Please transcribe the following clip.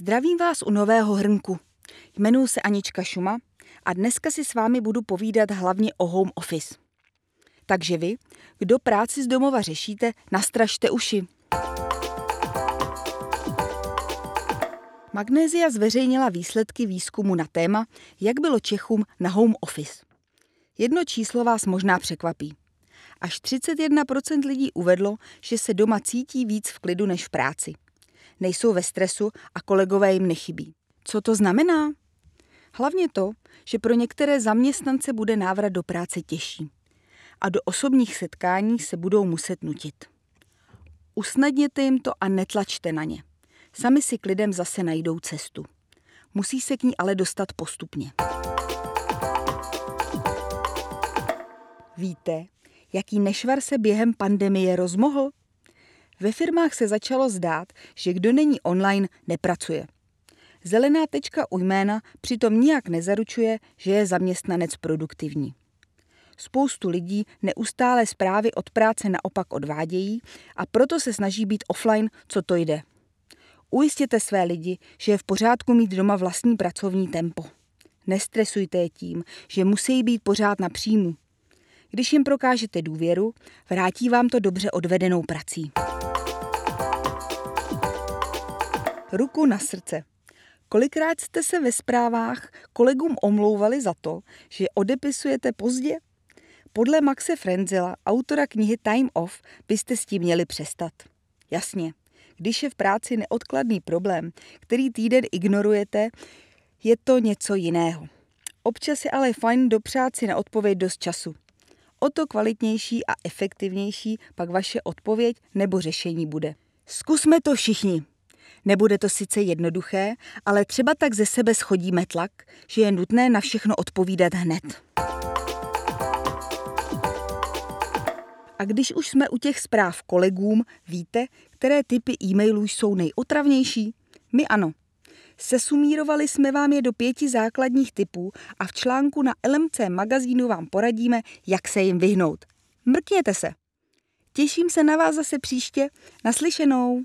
Zdravím vás u nového hrnku. Jmenuji se Anička Šuma a dneska si s vámi budu povídat hlavně o home office. Takže vy, kdo práci z domova řešíte, nastražte uši. Magnézia zveřejnila výsledky výzkumu na téma, jak bylo Čechům na home office. Jedno číslo vás možná překvapí. Až 31% lidí uvedlo, že se doma cítí víc v klidu než v práci nejsou ve stresu a kolegové jim nechybí. Co to znamená? Hlavně to, že pro některé zaměstnance bude návrat do práce těžší a do osobních setkání se budou muset nutit. Usnadněte jim to a netlačte na ně. Sami si k lidem zase najdou cestu. Musí se k ní ale dostat postupně. Víte, jaký nešvar se během pandemie rozmohl? Ve firmách se začalo zdát, že kdo není online, nepracuje. Zelená tečka u jména přitom nijak nezaručuje, že je zaměstnanec produktivní. Spoustu lidí neustále zprávy od práce naopak odvádějí a proto se snaží být offline, co to jde. Ujistěte své lidi, že je v pořádku mít doma vlastní pracovní tempo. Nestresujte je tím, že musí být pořád na příjmu. Když jim prokážete důvěru, vrátí vám to dobře odvedenou prací. Ruku na srdce. Kolikrát jste se ve zprávách kolegům omlouvali za to, že odepisujete pozdě? Podle Maxe Frenzela, autora knihy Time Off, byste s tím měli přestat. Jasně, když je v práci neodkladný problém, který týden ignorujete, je to něco jiného. Občas je ale fajn dopřát si na odpověď dost času. O to kvalitnější a efektivnější pak vaše odpověď nebo řešení bude. Zkusme to všichni. Nebude to sice jednoduché, ale třeba tak ze sebe schodíme tlak, že je nutné na všechno odpovídat hned. A když už jsme u těch zpráv kolegům, víte, které typy e-mailů jsou nejotravnější? My ano. Sesumírovali jsme vám je do pěti základních typů a v článku na LMC magazínu vám poradíme, jak se jim vyhnout. Mrkněte se. Těším se na vás zase příště. Naslyšenou.